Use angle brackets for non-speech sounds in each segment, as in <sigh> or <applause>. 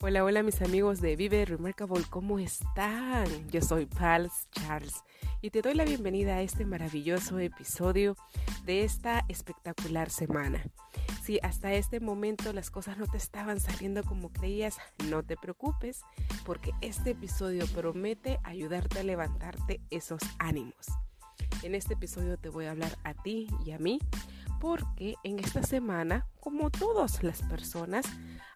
Hola, hola mis amigos de Vive Remarkable, ¿cómo están? Yo soy Pals Charles y te doy la bienvenida a este maravilloso episodio de esta espectacular semana. Si hasta este momento las cosas no te estaban saliendo como creías, no te preocupes porque este episodio promete ayudarte a levantarte esos ánimos. En este episodio te voy a hablar a ti y a mí porque en esta semana, como todas las personas,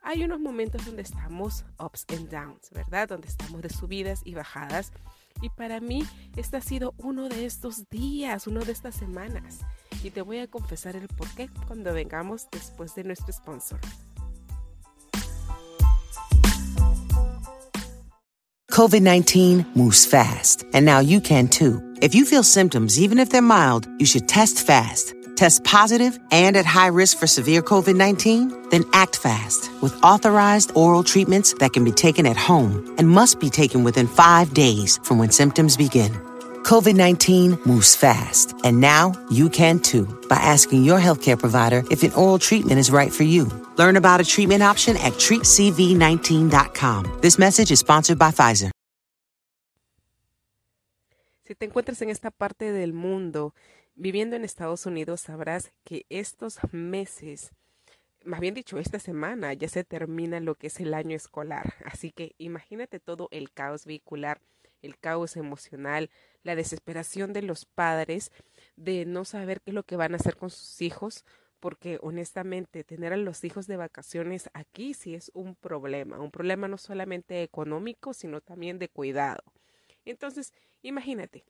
hay unos momentos donde estamos ups and downs, ¿verdad? Donde estamos de subidas y bajadas. Y para mí, este ha sido uno de estos días, uno de estas semanas. Y te voy a confesar el por qué cuando vengamos después de nuestro sponsor. COVID 19 moves fast, and now you can too. If you feel symptoms, even if they're mild, you should test fast. Test positive and at high risk for severe COVID 19? Then act fast with authorized oral treatments that can be taken at home and must be taken within five days from when symptoms begin. COVID 19 moves fast, and now you can too by asking your healthcare provider if an oral treatment is right for you. Learn about a treatment option at treatcv19.com. This message is sponsored by Pfizer. Si te encuentras en esta parte del mundo Viviendo en Estados Unidos sabrás que estos meses, más bien dicho, esta semana ya se termina lo que es el año escolar. Así que imagínate todo el caos vehicular, el caos emocional, la desesperación de los padres de no saber qué es lo que van a hacer con sus hijos, porque honestamente tener a los hijos de vacaciones aquí sí es un problema, un problema no solamente económico, sino también de cuidado. Entonces, imagínate,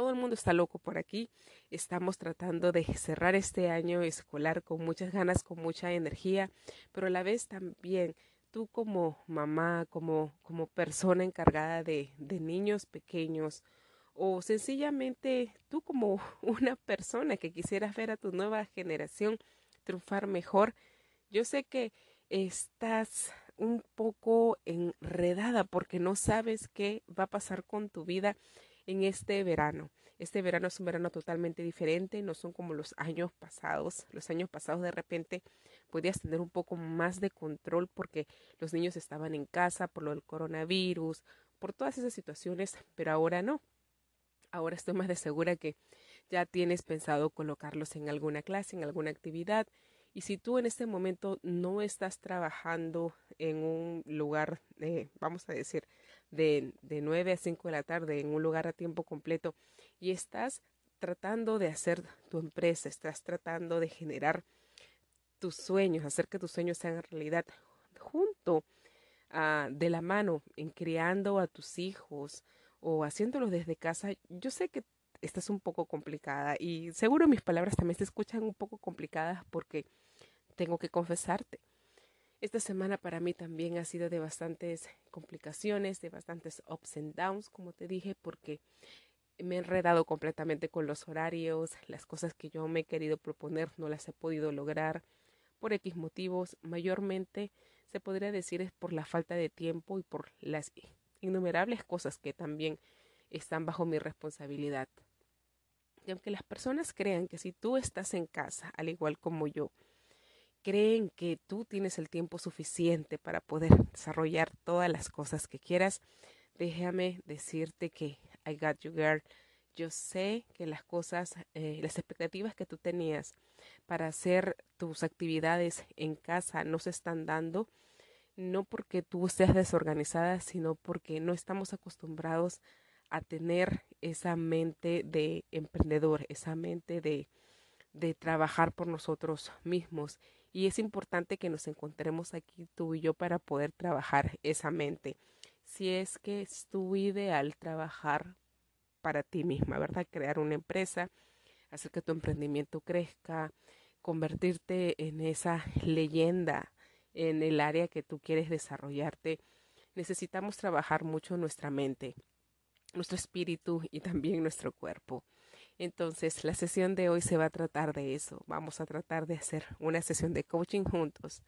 todo el mundo está loco por aquí. Estamos tratando de cerrar este año escolar con muchas ganas, con mucha energía, pero a la vez también tú como mamá, como, como persona encargada de, de niños pequeños, o sencillamente tú como <laughs> una persona que quisieras ver a tu nueva generación triunfar mejor, yo sé que estás un poco enredada porque no sabes qué va a pasar con tu vida en este verano. Este verano es un verano totalmente diferente, no son como los años pasados. Los años pasados de repente podías tener un poco más de control porque los niños estaban en casa por lo del coronavirus, por todas esas situaciones, pero ahora no. Ahora estoy más de segura que ya tienes pensado colocarlos en alguna clase, en alguna actividad. Y si tú en este momento no estás trabajando en un lugar, vamos a decir, de, de 9 a 5 de la tarde en un lugar a tiempo completo y estás tratando de hacer tu empresa, estás tratando de generar tus sueños, hacer que tus sueños sean realidad junto a de la mano en criando a tus hijos o haciéndolos desde casa, yo sé que estás un poco complicada y seguro mis palabras también se escuchan un poco complicadas porque tengo que confesarte esta semana para mí también ha sido de bastantes complicaciones, de bastantes ups and downs, como te dije, porque me he enredado completamente con los horarios, las cosas que yo me he querido proponer no las he podido lograr por X motivos, mayormente se podría decir es por la falta de tiempo y por las innumerables cosas que también están bajo mi responsabilidad. Y aunque las personas crean que si tú estás en casa, al igual como yo, creen que tú tienes el tiempo suficiente para poder <laughs> desarrollar todas las cosas que quieras, déjame decirte que I got you girl. Yo sé que las cosas, eh, las expectativas que tú tenías para hacer tus actividades en casa no se están dando, no porque tú seas desorganizada, sino porque no estamos acostumbrados a tener esa mente de emprendedor, esa mente de, de trabajar por nosotros mismos y es importante que nos encontremos aquí tú y yo para poder trabajar esa mente. Si es que es tu ideal trabajar para ti misma, ¿verdad? Crear una empresa, hacer que tu emprendimiento crezca, convertirte en esa leyenda en el área que tú quieres desarrollarte, necesitamos trabajar mucho nuestra mente, nuestro espíritu y también nuestro cuerpo. Entonces, la sesión de hoy se va a tratar de eso. Vamos a tratar de hacer una sesión de coaching juntos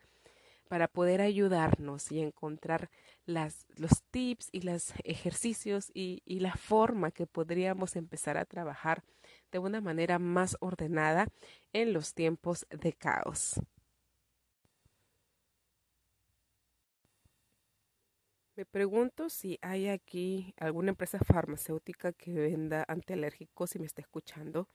para poder ayudarnos y encontrar los tips y los ejercicios y, y la forma que podríamos empezar a trabajar de una manera más ordenada en los tiempos de caos. Me pregunto si hay aquí alguna empresa farmacéutica que venda antialérgicos y me está escuchando.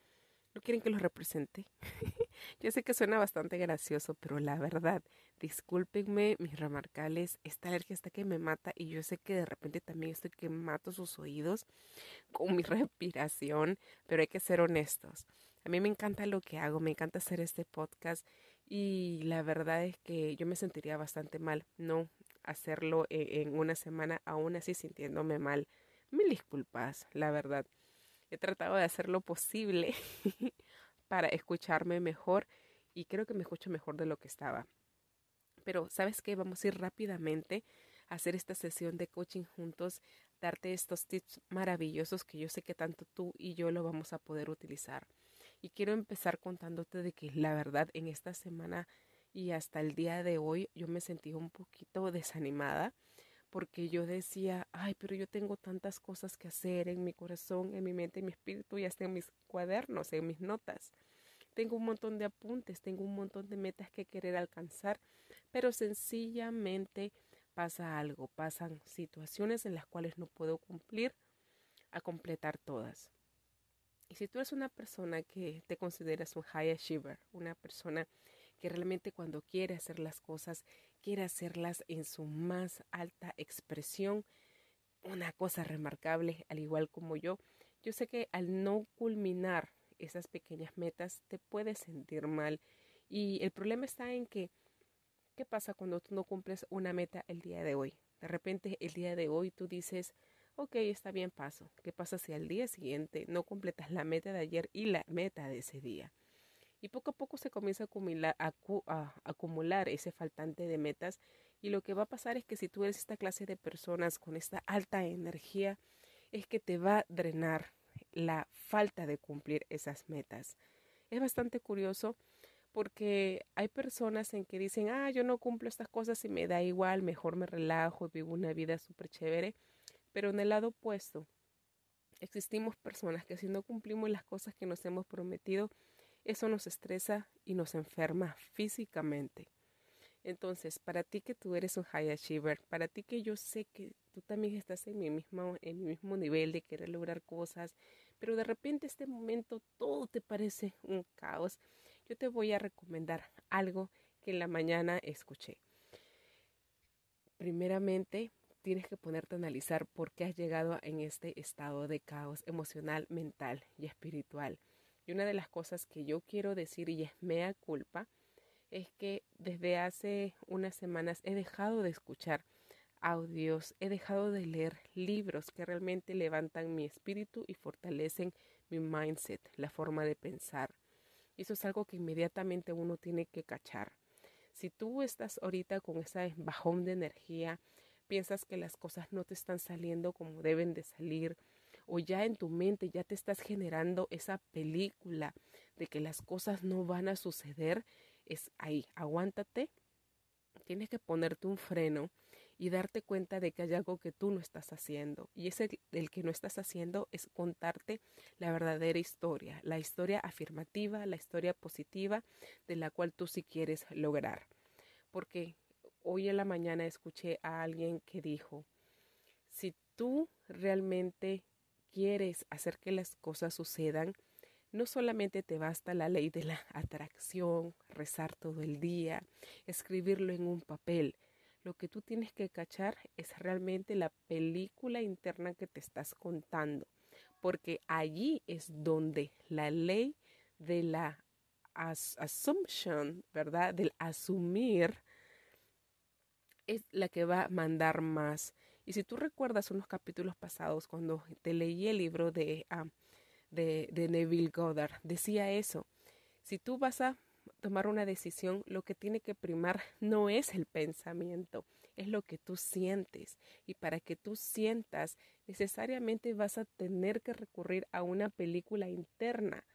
¿No quieren que los represente? <laughs> Yo sé que suena bastante gracioso, pero la verdad, discúlpenme mis remarcales, esta alergia está que me mata y yo sé que de repente también estoy que mato sus oídos <laughs> con mi respiración, pero hay que ser honestos. A mí me encanta lo que hago, me encanta hacer este podcast y la verdad es que yo me sentiría bastante mal no hacerlo e-, en una semana, aún así sintiéndome mal. Mil disculpas, la verdad. He tratado de hacer lo posible <laughs> para escucharme mejor y creo que me escucho mejor de lo que estaba. Pero, ¿sabes qué? Vamos a ir rápidamente a hacer esta sesión de coaching juntos, darte estos tips maravillosos que yo sé que tanto tú y yo lo vamos a poder utilizar. Y quiero empezar contándote de que la verdad en esta semana y hasta el día de hoy yo me sentí un poquito desanimada porque yo decía, ay, pero yo tengo tantas cosas que hacer en mi corazón, en mi mente, en mi espíritu y hasta en mis cuadernos, en mis notas. Tengo un montón de apuntes, tengo un montón de metas que querer alcanzar, pero sencillamente pasa algo, pasan situaciones en las cuales no puedo cumplir a completar todas. Y si tú eres una persona que te consideras un high achiever, una persona realmente cuando quiere hacer las cosas, quiere hacerlas en su más alta expresión. Una cosa remarcable, al igual como yo, yo sé que al no culminar esas pequeñas metas te puedes sentir mal y el problema está en que, ¿qué pasa cuando tú no cumples una meta el día de hoy? De repente el día de hoy tú dices, ok, está bien, paso. ¿Qué pasa si al día siguiente no completas la meta de ayer y la meta de ese día? Y poco a poco se comienza a acumular, ese faltante de metas y lo que va a pasar es que si tú eres esta clase de personas con esta alta energía, es que te va a drenar la falta de cumplir esas metas. Es bastante curioso porque hay personas en que dicen, ah, yo no cumplo estas cosas y me da igual, mejor me relajo y vivo una vida súper chévere, pero en el lado opuesto, existimos personas que si no cumplimos las cosas que nos hemos prometido, eso nos estresa y nos enferma físicamente. Entonces, para ti que tú eres un high achiever, para ti que yo sé que tú también estás en mi mismo, en mi mismo nivel de querer lograr cosas, pero de repente este momento todo te parece un caos, yo te voy a recomendar algo que en la mañana escuché. Primeramente, tienes que ponerte a analizar por qué has llegado en este estado de caos emocional, mental y espiritual. Y una de las cosas que yo quiero decir y es mea culpa es que desde hace unas semanas he dejado de escuchar audios, he dejado de leer libros que realmente levantan mi espíritu y fortalecen mi mindset, la forma de pensar. Eso es algo que inmediatamente uno tiene que cachar. Si tú estás ahorita con ese bajón de energía, piensas que las cosas no te están saliendo como deben de salir, o ya en tu mente ya te estás generando esa película de que las cosas no van a suceder, es ahí, aguántate, tienes que ponerte un freno y darte cuenta de que hay algo que tú no estás haciendo. Y ese el que no estás haciendo es contarte la verdadera historia, la historia afirmativa, la historia positiva de la cual tú sí quieres lograr. Porque hoy en la mañana escuché a alguien que dijo, si tú realmente quieres hacer que las cosas sucedan, no solamente te basta la ley de la atracción, rezar todo el día, escribirlo en un papel. Lo que tú tienes que cachar es realmente la película interna que te estás contando, porque allí es donde la ley de la assumption, ¿verdad? Del asumir es la que va a mandar más y si tú recuerdas unos capítulos pasados, cuando te leí el libro de, ah, de, de Neville Goddard. Decía eso. Si tú vas a tomar una decisión, lo que tiene que primar no es el pensamiento, es lo que tú sientes. Y para que tú sientas, necesariamente vas a tener que recurrir a una película interna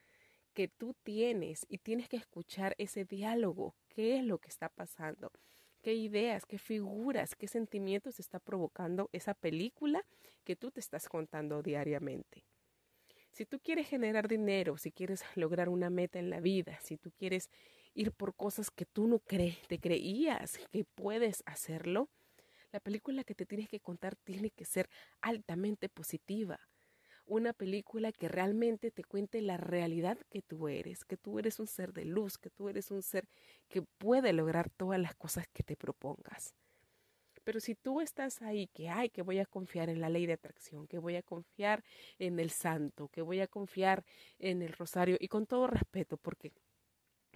que tú tienes y tienes que escuchar ese diálogo. ¿Qué es lo que está pasando? ¿Qué ideas, qué figuras, qué sentimientos está provocando esa película que tú te estás contando diariamente? Si tú quieres generar dinero, si quieres lograr una meta en la vida, si tú quieres ir por cosas que tú no crees, te creías que puedes hacerlo, la película que te tienes que contar tiene que ser altamente positiva. Una película que realmente te cuente la realidad que tú eres, que tú eres un ser de luz, que tú eres un ser que puede lograr todas las cosas que te propongas. Pero si tú estás ahí, que ay, que voy a confiar en la ley de atracción, que voy a confiar en el santo, que voy a confiar en el rosario, y con todo respeto, porque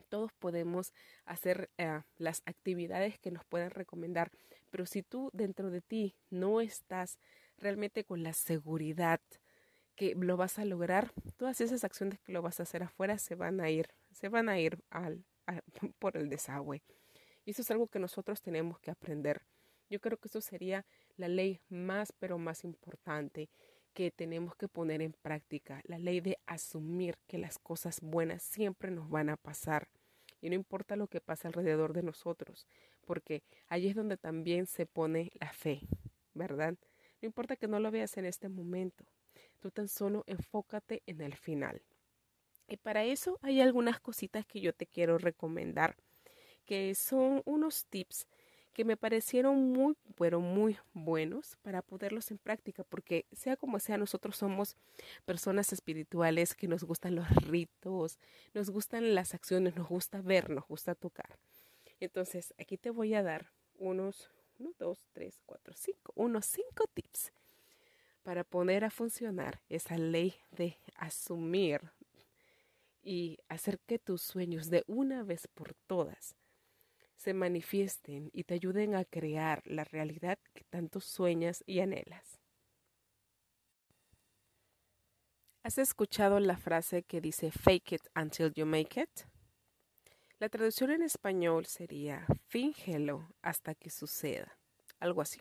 todos podemos hacer eh, las actividades que nos puedan recomendar, pero si tú dentro de ti no estás realmente con la seguridad que lo vas a lograr, todas esas acciones que lo vas a hacer afuera se van a ir, se van a ir al, <laughs> por el desagüe. Y eso es algo que nosotros tenemos que aprender. Yo creo que eso sería la ley más, pero más importante que tenemos que poner en práctica, la ley de asumir que las cosas buenas siempre nos van a pasar y no importa lo que pasa alrededor de nosotros, porque allí es donde también se pone la fe, ¿verdad? No importa que no lo veas en este momento, tú tan solo enfócate en el final. Y para eso hay algunas cositas que yo te quiero recomendar, que son unos tips que me parecieron muy, pero muy buenos para poderlos en práctica, porque sea como sea, nosotros somos personas espirituales que nos gustan los ritos, nos gustan las acciones, nos gusta ver, nos gusta tocar. Entonces, aquí te voy a dar unos, uno, dos, tres, cuatro, cinco, unos cinco tips para poner a funcionar esa ley de asumir y hacer que tus sueños de una vez por todas se manifiesten y te ayuden a crear la realidad que tanto sueñas y anhelas. ¿Has escuchado la frase que dice fake it until you make it? La traducción en español sería fíngelo hasta que suceda, algo así.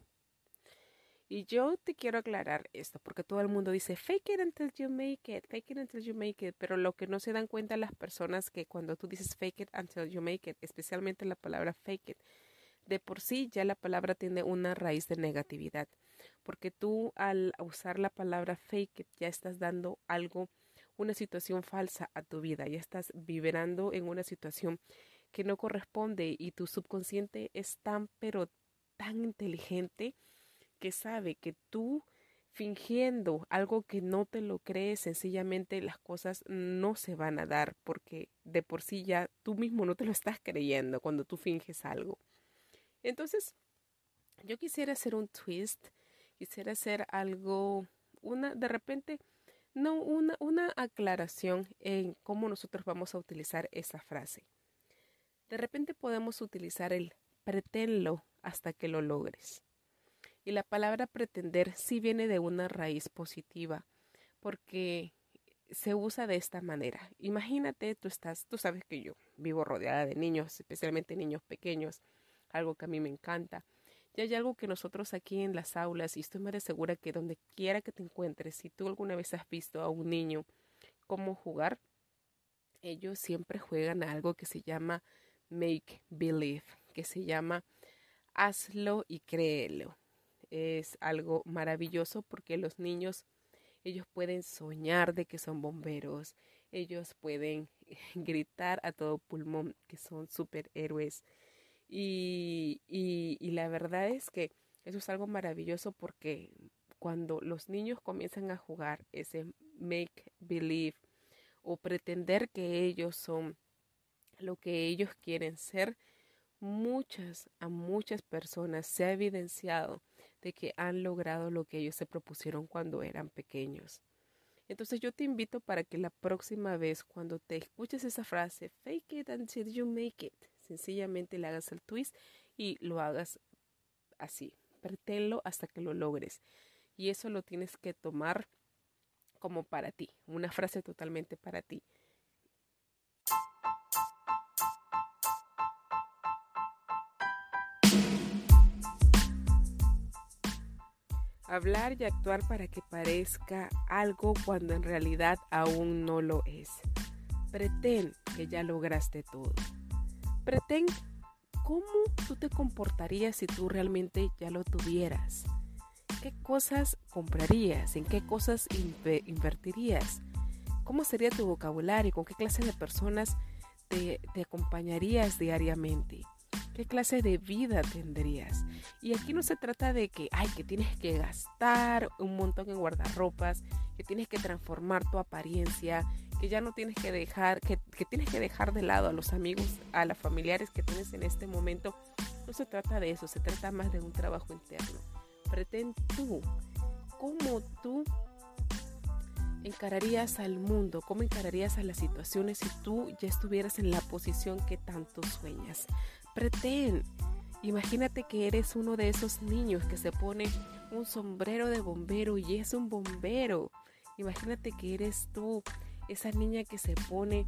Y yo te quiero aclarar esto, porque todo el mundo dice fake it until you make it, fake it until you make it, pero lo que no se dan cuenta las personas que cuando tú dices fake it until you make it, especialmente la palabra fake it, de por sí ya la palabra tiene una raíz de negatividad, porque tú al usar la palabra fake it ya estás dando algo, una situación falsa a tu vida, ya estás vibrando en una situación que no corresponde y tu subconsciente es tan pero tan inteligente que sabe que tú fingiendo algo que no te lo crees, sencillamente las cosas no se van a dar porque de por sí ya tú mismo no te lo estás creyendo cuando tú finges algo. Entonces, yo quisiera hacer un twist, quisiera hacer algo, una, de repente, no, una, una aclaración en cómo nosotros vamos a utilizar esa frase. De repente podemos utilizar el preténlo hasta que lo logres. Y la palabra pretender sí viene de una raíz positiva, porque se usa de esta manera. Imagínate, tú estás, tú sabes que yo vivo rodeada de niños, especialmente niños pequeños, algo que a mí me encanta. Y hay algo que nosotros aquí en las aulas, y estoy más segura que donde quiera que te encuentres, si tú alguna vez has visto a un niño cómo jugar, ellos siempre juegan a algo que se llama make believe, que se llama hazlo y créelo es algo maravilloso porque los niños, ellos pueden soñar de que son bomberos, ellos pueden <laughs> gritar a todo pulmón que son superhéroes. Y, y, y la verdad es que eso es algo maravilloso porque cuando los niños comienzan a jugar ese make believe o pretender que ellos son lo que ellos quieren ser, muchas, a muchas personas se ha evidenciado de que han logrado lo que ellos se propusieron cuando eran pequeños. Entonces yo te invito para que la próxima vez cuando te escuches esa frase, fake it until you make it, sencillamente le hagas el twist y lo hagas así, preténlo hasta que lo logres. Y eso lo tienes que tomar como para ti, una frase totalmente para ti. Hablar y actuar para que parezca algo cuando en realidad aún no lo es. Pretén que ya lograste todo. Pretén cómo tú te comportarías si tú realmente ya lo tuvieras. ¿Qué cosas comprarías? ¿En qué cosas invertirías? ¿Cómo sería tu vocabulario? ¿Con qué clase de personas te, te acompañarías diariamente? ¿Qué clase de vida tendrías? Y aquí no se trata de que, ay, que tienes que gastar un montón en guardarropas, que tienes que transformar tu apariencia, que ya no tienes que dejar, que, tienes que dejar de lado a los amigos, a los familiares que tienes en este momento. No se trata de eso, se trata más de un trabajo interno. Pretén tú, cómo tú encararías al mundo, cómo encararías a las situaciones si tú ya estuvieras en la posición que tanto sueñas. Pretén. Imagínate que eres uno de esos niños que se pone un sombrero de bombero y es un bombero. Imagínate que eres tú, esa niña que se pone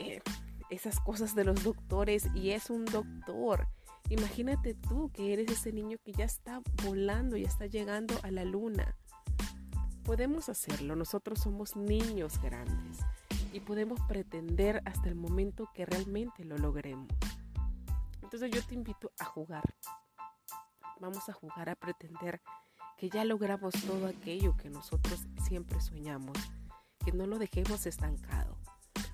eh, esas cosas de los doctores y es un doctor. Imagínate tú que eres ese niño que ya está volando, ya está llegando a la luna. Podemos hacerlo, nosotros somos niños grandes y podemos pretender hasta el momento que realmente lo logremos. Entonces yo te invito a jugar. Vamos a jugar a pretender que ya logramos todo aquello que nosotros siempre soñamos, que no lo dejemos estancado,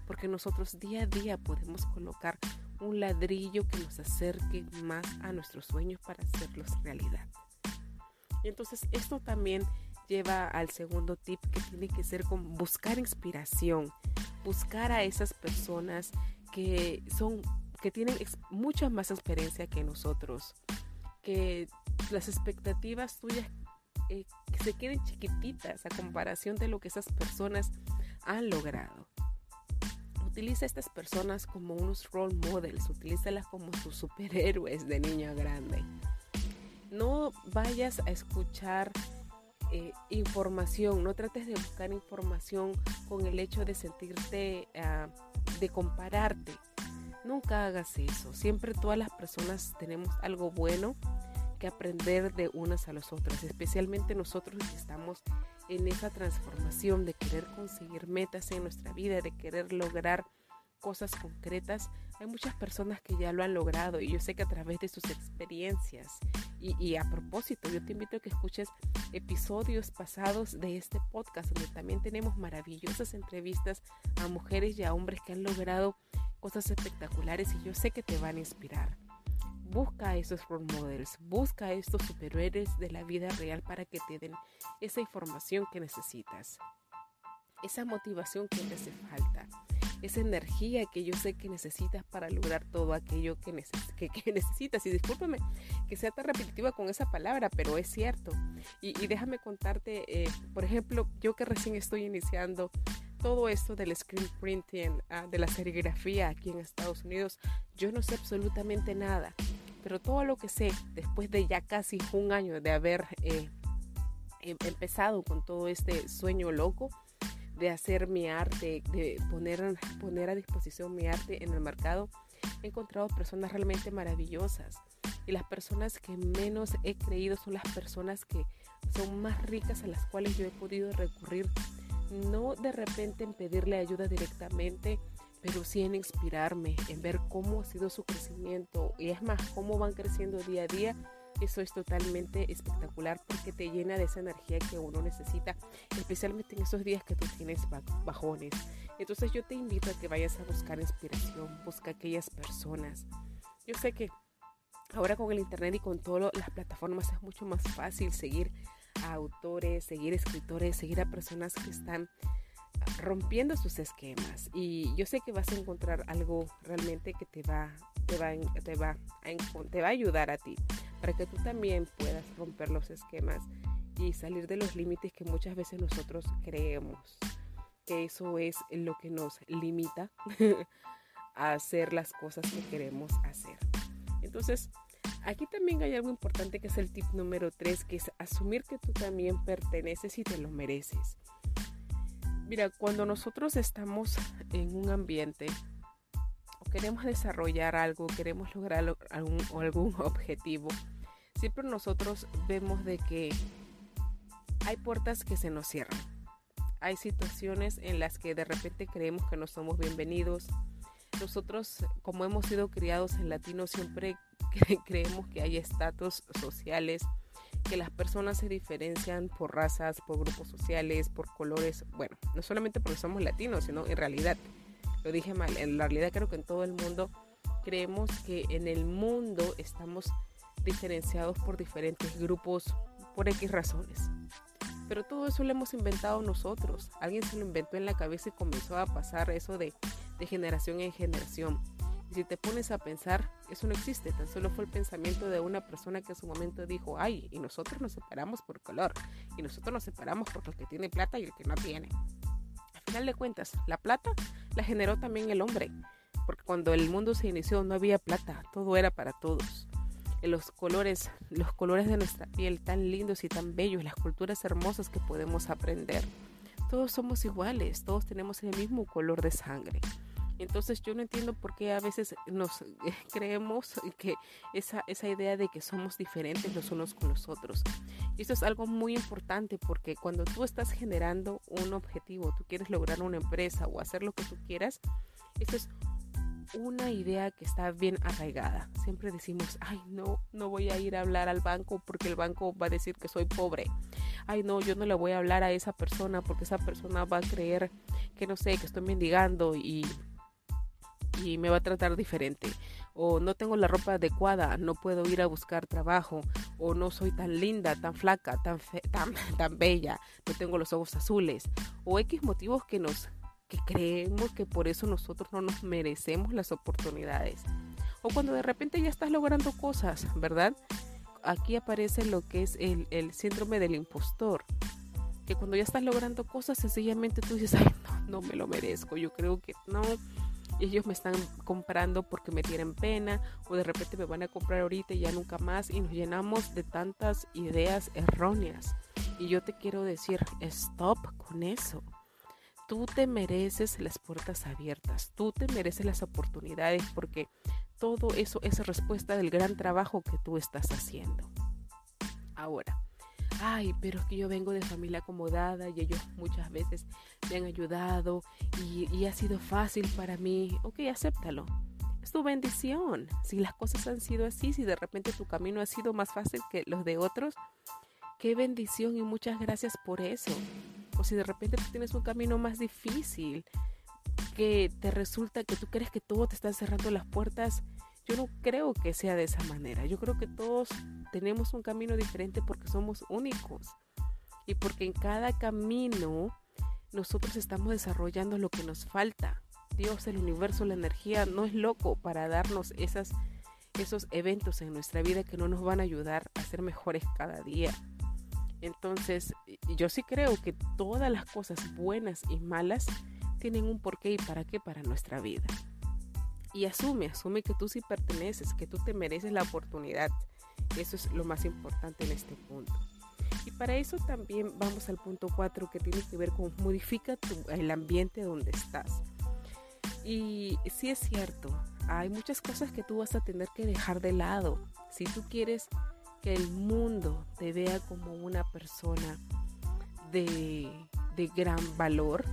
porque nosotros día a día podemos colocar un ladrillo que nos acerque más a nuestros sueños para hacerlos realidad. Y entonces esto también lleva al segundo tip que tiene que ser con buscar inspiración, buscar a esas personas que son que tienen mucha más experiencia que nosotros, que las expectativas tuyas eh, se queden chiquititas a comparación de lo que esas personas han logrado. Utiliza a estas personas como unos role models, utilízalas como tus superhéroes de niño grande. No vayas a escuchar eh, información, no trates de buscar información con el hecho de sentirte, ah, de compararte Nunca hagas eso. Siempre todas las personas tenemos algo bueno que aprender de unas a las otras, especialmente nosotros que estamos en esa transformación de querer conseguir metas en nuestra vida, de querer lograr cosas concretas. Hay muchas personas que ya lo han logrado y yo sé que a través de sus experiencias y, y, a propósito, yo te invito a que escuches episodios pasados de este podcast donde también tenemos maravillosas entrevistas a mujeres y a hombres que han logrado cosas espectaculares y yo sé que te van a inspirar. Busca esos role models, busca estos superhéroes de la vida real para que te den esa información que necesitas, esa motivación que te hace falta, esa energía que yo sé que necesitas para lograr todo aquello que, <laughs> necesitas. Y discúlpame que sea tan repetitiva con esa palabra, pero es cierto. Y, déjame contarte, eh, por ejemplo, yo que recién estoy iniciando todo esto del screen printing, ah, de la serigrafía aquí en Estados Unidos, yo no sé absolutamente nada. Pero todo lo que sé, después de ya casi un año de haber eh, em, empezado con todo este sueño loco de hacer mi arte, de poner, poner a disposición mi arte en el mercado, he encontrado personas realmente maravillosas. Y las personas que menos he creído son las personas que son más ricas a las cuales yo he podido recurrir no de repente en pedirle ayuda directamente, pero sí en inspirarme, en ver cómo ha sido su crecimiento y es más, cómo van creciendo día a día. Eso es totalmente espectacular porque te llena de esa energía que uno necesita, especialmente en esos días que tú tienes bajones. Entonces yo te invito a que vayas a buscar inspiración, busca aquellas personas. Yo sé que ahora con el internet y con todas las plataformas es mucho más fácil seguir a autores, seguir escritores, seguir a personas que están rompiendo sus esquemas y yo sé que vas a encontrar algo realmente que te va te va, te va, te va a ayudar a ti para que tú también puedas romper los esquemas y salir de los límites que muchas veces nosotros creemos que eso es lo que nos limita <laughs> a hacer las cosas que queremos hacer. Entonces, Aquí también hay algo importante que es el tip número 3, que es asumir que tú también perteneces y te lo mereces. Mira, cuando nosotros estamos en un ambiente o queremos desarrollar algo, queremos lograr algún, algún objetivo, siempre nosotros vemos de que hay puertas que se nos cierran. Hay situaciones en las que de repente creemos que no somos bienvenidos. Nosotros, como hemos sido criados en latino, siempre <laughs> creemos que hay estatus sociales que las personas se diferencian por razas, por grupos sociales, por colores. Bueno, no solamente porque somos latinos, sino en realidad, lo dije mal, en realidad creo que en todo el mundo creemos que en el mundo estamos diferenciados por diferentes grupos por X razones. Pero todo eso lo hemos inventado nosotros. Alguien se lo inventó en la cabeza y comenzó a pasar eso de, de generación en generación. Y si te pones a pensar, eso no existe, tan solo fue el pensamiento de una persona que en su momento dijo, ay, y nosotros nos separamos por color, y nosotros nos separamos por el que tiene plata y el que no tiene. Al final de cuentas, la plata la generó también el hombre, porque cuando el mundo se inició no había plata, todo era para todos. Los colores, los colores de nuestra piel tan lindos y tan bellos, las culturas hermosas que podemos aprender. Todos somos iguales, todos tenemos el mismo color de sangre. Entonces yo no entiendo por qué a veces nos <laughs> creemos que esa, esa idea de que somos diferentes los unos con los otros. Y esto es algo muy importante porque cuando tú estás generando un objetivo, tú quieres lograr una empresa o hacer lo que tú quieras, esto es una idea que está bien arraigada. Siempre decimos, ay, no, no voy a ir a hablar al banco porque el banco va a decir que soy pobre. Ay, no, yo no le voy a hablar a esa persona porque esa persona va a creer que no sé, que estoy mendigando y y me va a tratar diferente o no tengo la ropa adecuada, no puedo ir a buscar trabajo o no soy tan linda, tan flaca, tan <laughs> tan, tan bella, no tengo los ojos azules o X motivos que nos que creemos que por eso nosotros no nos merecemos las oportunidades. O cuando de repente ya estás logrando cosas, ¿verdad? Aquí aparece lo que es el, el síndrome del impostor. Que cuando ya estás logrando cosas, sencillamente tú dices, no, no me lo merezco. Yo creo que no, ellos me están comprando porque me tienen pena o de repente me van a comprar ahorita y ya nunca más y nos llenamos de tantas ideas erróneas. Y yo te quiero decir, stop con eso. Tú te mereces las puertas abiertas, tú te mereces las oportunidades porque todo eso es respuesta del gran trabajo que tú estás haciendo. Ahora, ay, pero es que yo vengo de familia acomodada y ellos muchas veces me han ayudado y, ha sido fácil para mí. Ok, acéptalo. Es tu bendición. Si las cosas han sido así, si de repente tu camino ha sido más fácil que los de otros, qué bendición y muchas gracias por eso. O si de repente tú tienes un camino más difícil, que te resulta que tú crees que todo te está cerrando las puertas, yo no creo que sea de esa manera. Yo creo que todos tenemos un camino diferente porque somos únicos y porque en cada camino nosotros estamos desarrollando lo que nos falta. Dios, el universo, la energía no es loco para darnos esas, esos eventos en nuestra vida que no nos van a ayudar a ser mejores cada día. Entonces, yo sí creo que todas las cosas buenas y malas tienen un porqué y para qué para nuestra vida. Y asume, asume que tú sí perteneces, que tú te mereces la oportunidad. Eso es lo más importante en este punto. Y para eso también vamos al punto 4 que tiene que ver con modifica el ambiente donde estás. Y sí es cierto, hay muchas cosas que tú vas a tener que dejar de lado. Si tú quieres que el mundo te vea como una persona de, de gran valor,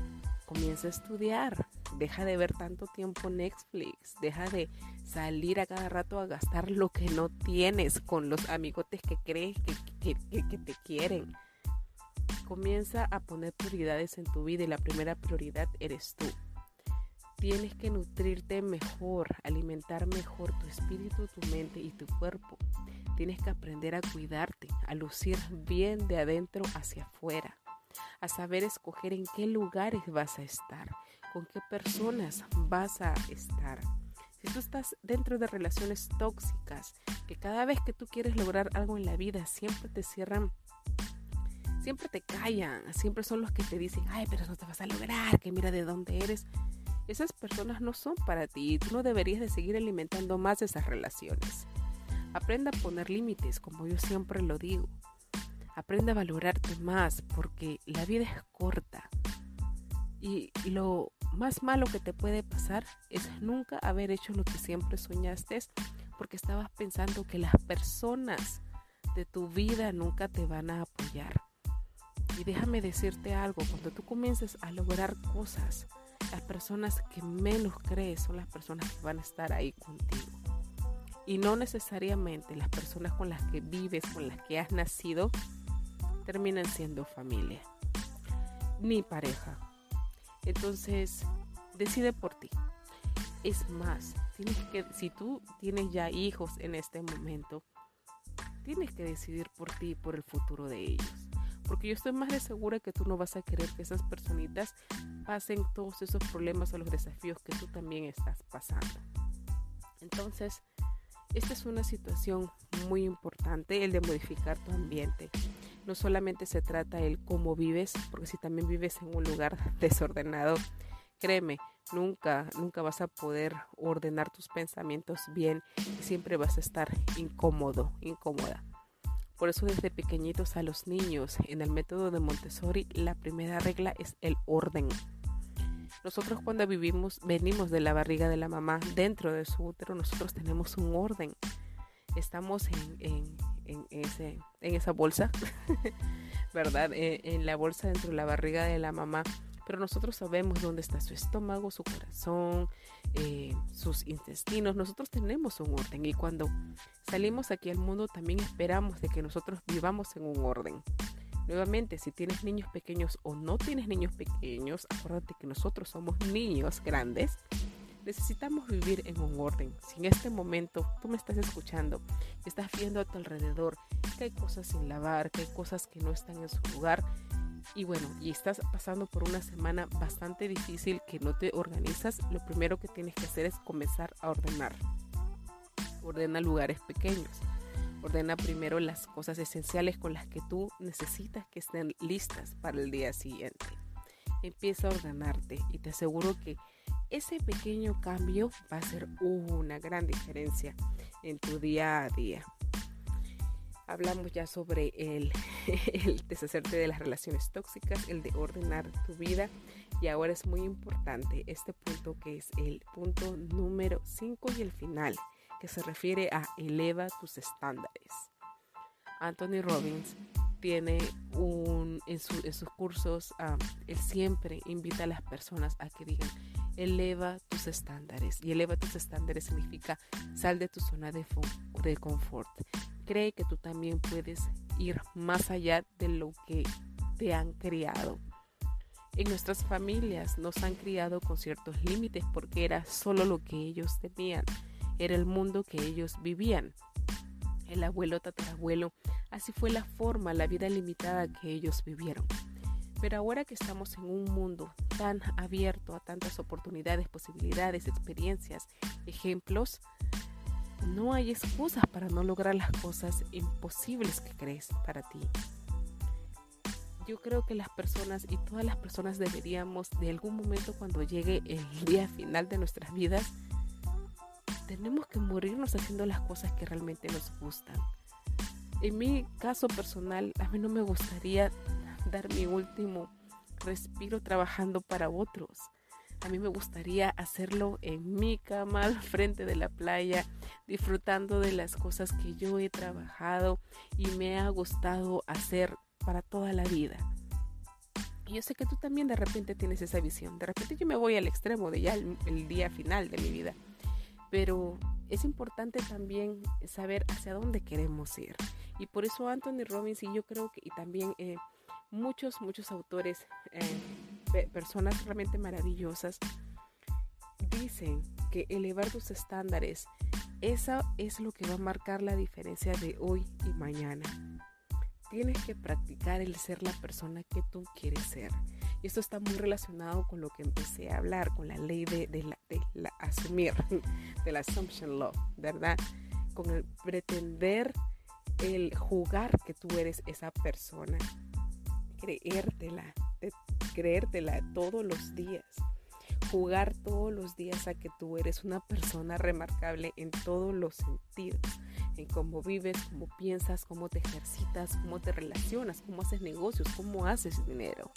comienza a estudiar, deja de ver tanto tiempo Netflix, deja de salir a cada rato a gastar lo que no tienes con los amigotes que crees que, que, te quieren. Comienza a poner prioridades en tu vida y la primera prioridad eres tú. Tienes que nutrirte mejor, alimentar mejor tu espíritu, tu mente y tu cuerpo. Tienes que aprender a cuidarte, a lucir bien de adentro hacia afuera a saber escoger en qué lugares vas a estar, con qué personas vas a estar. Si tú estás dentro de relaciones tóxicas, que cada vez que tú quieres lograr algo en la vida siempre te cierran, siempre te callan, siempre son los que te dicen, ay, pero no te vas a lograr, que mira de dónde eres. Esas personas no son para ti y tú no deberías de seguir alimentando más esas relaciones. Aprenda a poner límites, como yo siempre lo digo. Aprende a valorarte más porque la vida es corta. Y lo más malo que te puede pasar es nunca haber hecho lo que siempre soñaste porque estabas pensando que las personas de tu vida nunca te van a apoyar. Y déjame decirte algo, cuando tú comiences a lograr cosas, las personas que menos crees son las personas que van a estar ahí contigo. Y no necesariamente las personas con las que vives, con las que has nacido, terminan siendo familia, ni pareja. Entonces, decide por ti. Es más, tienes que, si tú tienes ya hijos en este momento, tienes que decidir por ti y por el futuro de ellos. Porque yo estoy más de segura que tú no vas a querer que esas personitas pasen todos esos problemas o los desafíos que tú también estás pasando. Entonces, esta es una situación muy importante, el de modificar tu ambiente. No solamente se trata el cómo vives, porque si también vives en un lugar <laughs> desordenado, créeme, nunca, nunca vas a poder ordenar tus pensamientos bien y siempre vas a estar incómodo, incómoda. Por eso desde pequeñitos a los niños, en el método de Montessori, la primera regla es el orden. Nosotros cuando vivimos, venimos de la barriga de la mamá dentro de su útero, nosotros tenemos un orden. Estamos en, ese, en esa bolsa, <laughs> ¿verdad? En, en la bolsa dentro de la barriga de la mamá pero nosotros sabemos dónde está su estómago, su corazón, eh, sus intestinos. Nosotros tenemos un orden y cuando salimos aquí al mundo también esperamos de que nosotros vivamos en un orden. Nuevamente, si tienes niños pequeños o no tienes niños pequeños, acuérdate que nosotros somos niños grandes. Necesitamos vivir en un orden. Si en este momento tú me estás escuchando y estás viendo a tu alrededor que hay cosas sin lavar, que hay cosas que no están en su lugar, y bueno, y estás pasando por una semana bastante difícil que no te organizas, lo primero que tienes que hacer es comenzar a ordenar. Ordena lugares pequeños. Ordena primero las cosas esenciales con las que tú necesitas que estén listas para el día siguiente. Empieza a ordenarte y te aseguro que ese pequeño cambio va a hacer una gran diferencia en tu día a día hablamos ya sobre <laughs> el, deshacerte de las relaciones tóxicas, el de ordenar tu vida. Y ahora es muy importante este punto que es el punto número 5 y el final, que se refiere a eleva tus estándares. Anthony Robbins tiene un, en, sus cursos, él siempre invita a las personas a que digan, eleva tus estándares. Y eleva tus estándares significa sal de tu zona de, de confort cree que tú también puedes ir más allá de lo que te han criado. En nuestras familias nos han criado con ciertos límites porque era solo lo que ellos tenían, era el mundo que ellos vivían. El abuelo, tatarabuelo, así fue la forma, la vida limitada que ellos vivieron. Pero ahora que estamos en un mundo tan abierto a tantas oportunidades, posibilidades, experiencias, ejemplos, no hay excusas para no lograr las cosas imposibles que crees para ti. Yo creo que las personas y todas las personas deberíamos de algún momento cuando llegue el <laughs> día final de nuestras vidas, tenemos que morirnos haciendo las cosas que realmente nos gustan. En mi caso personal, a mí no me gustaría dar mi último respiro trabajando para otros. A mí me gustaría hacerlo en mi cama al frente de la playa, disfrutando de las cosas que yo he trabajado y me ha gustado hacer para toda la vida. Y yo sé que tú también de repente tienes esa visión. De repente yo me voy al extremo de ya el, día final de mi vida. Pero es importante también saber hacia dónde queremos ir. Y por eso Anthony Robbins y yo creo que y también eh, muchos, muchos autores eh, personas realmente maravillosas dicen que elevar tus estándares, eso es lo que va a marcar la diferencia de hoy y mañana. Tienes que practicar el ser la persona que tú quieres ser. Y esto está muy relacionado con lo que empecé a hablar, con la ley de, la, asumir, <laughs> de la assumption law, ¿verdad? Con el pretender, el jugar que tú eres esa persona, creértela, creértela todos los días. Jugar todos los días a que tú eres una persona remarcable en todos los sentidos. En cómo vives, cómo piensas, cómo te ejercitas, cómo te relacionas, cómo haces negocios, cómo haces dinero.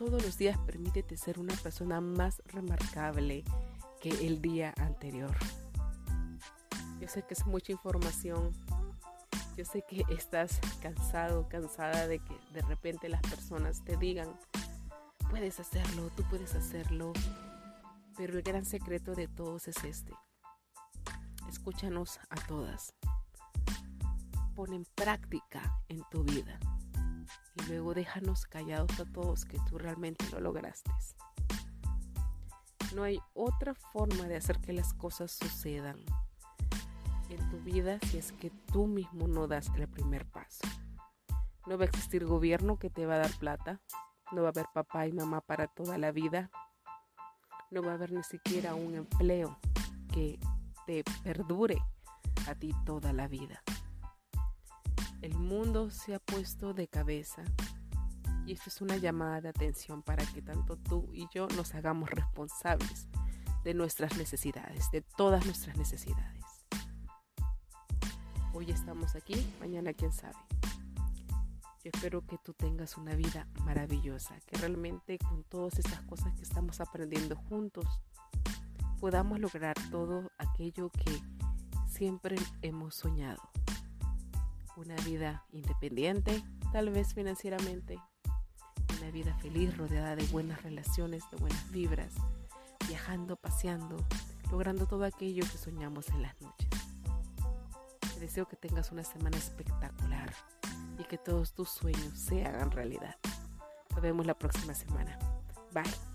Todos los días permítete ser una persona más remarcable que el día anterior. Yo sé que es mucha información. Yo sé que estás cansado, cansada de que de repente las personas te digan, puedes hacerlo, tú puedes hacerlo. Pero el gran secreto de todos es este. Escúchanos a todas. Pon en práctica en tu vida. Y luego déjanos callados a todos que tú realmente lo lograste. No hay otra forma de hacer que las cosas sucedan en tu vida si es que tú mismo no das el primer paso. No va a existir gobierno que te va a dar plata, no va a haber papá y mamá para toda la vida, no va a haber ni siquiera un empleo que te perdure a ti toda la vida. El mundo se ha puesto de cabeza y esto es una llamada de atención para que tanto tú y yo nos hagamos responsables de nuestras necesidades, de todas nuestras necesidades. Hoy estamos aquí, mañana quién sabe. Yo espero que tú tengas una vida maravillosa, que realmente con todas estas cosas que estamos aprendiendo juntos podamos lograr todo aquello que siempre hemos soñado. Una vida independiente, tal vez financieramente, una vida feliz rodeada de buenas relaciones, de buenas vibras, viajando, paseando, logrando todo aquello que soñamos en las noches deseo que tengas una semana espectacular y que todos tus sueños se hagan realidad. Nos vemos la próxima semana. Bye.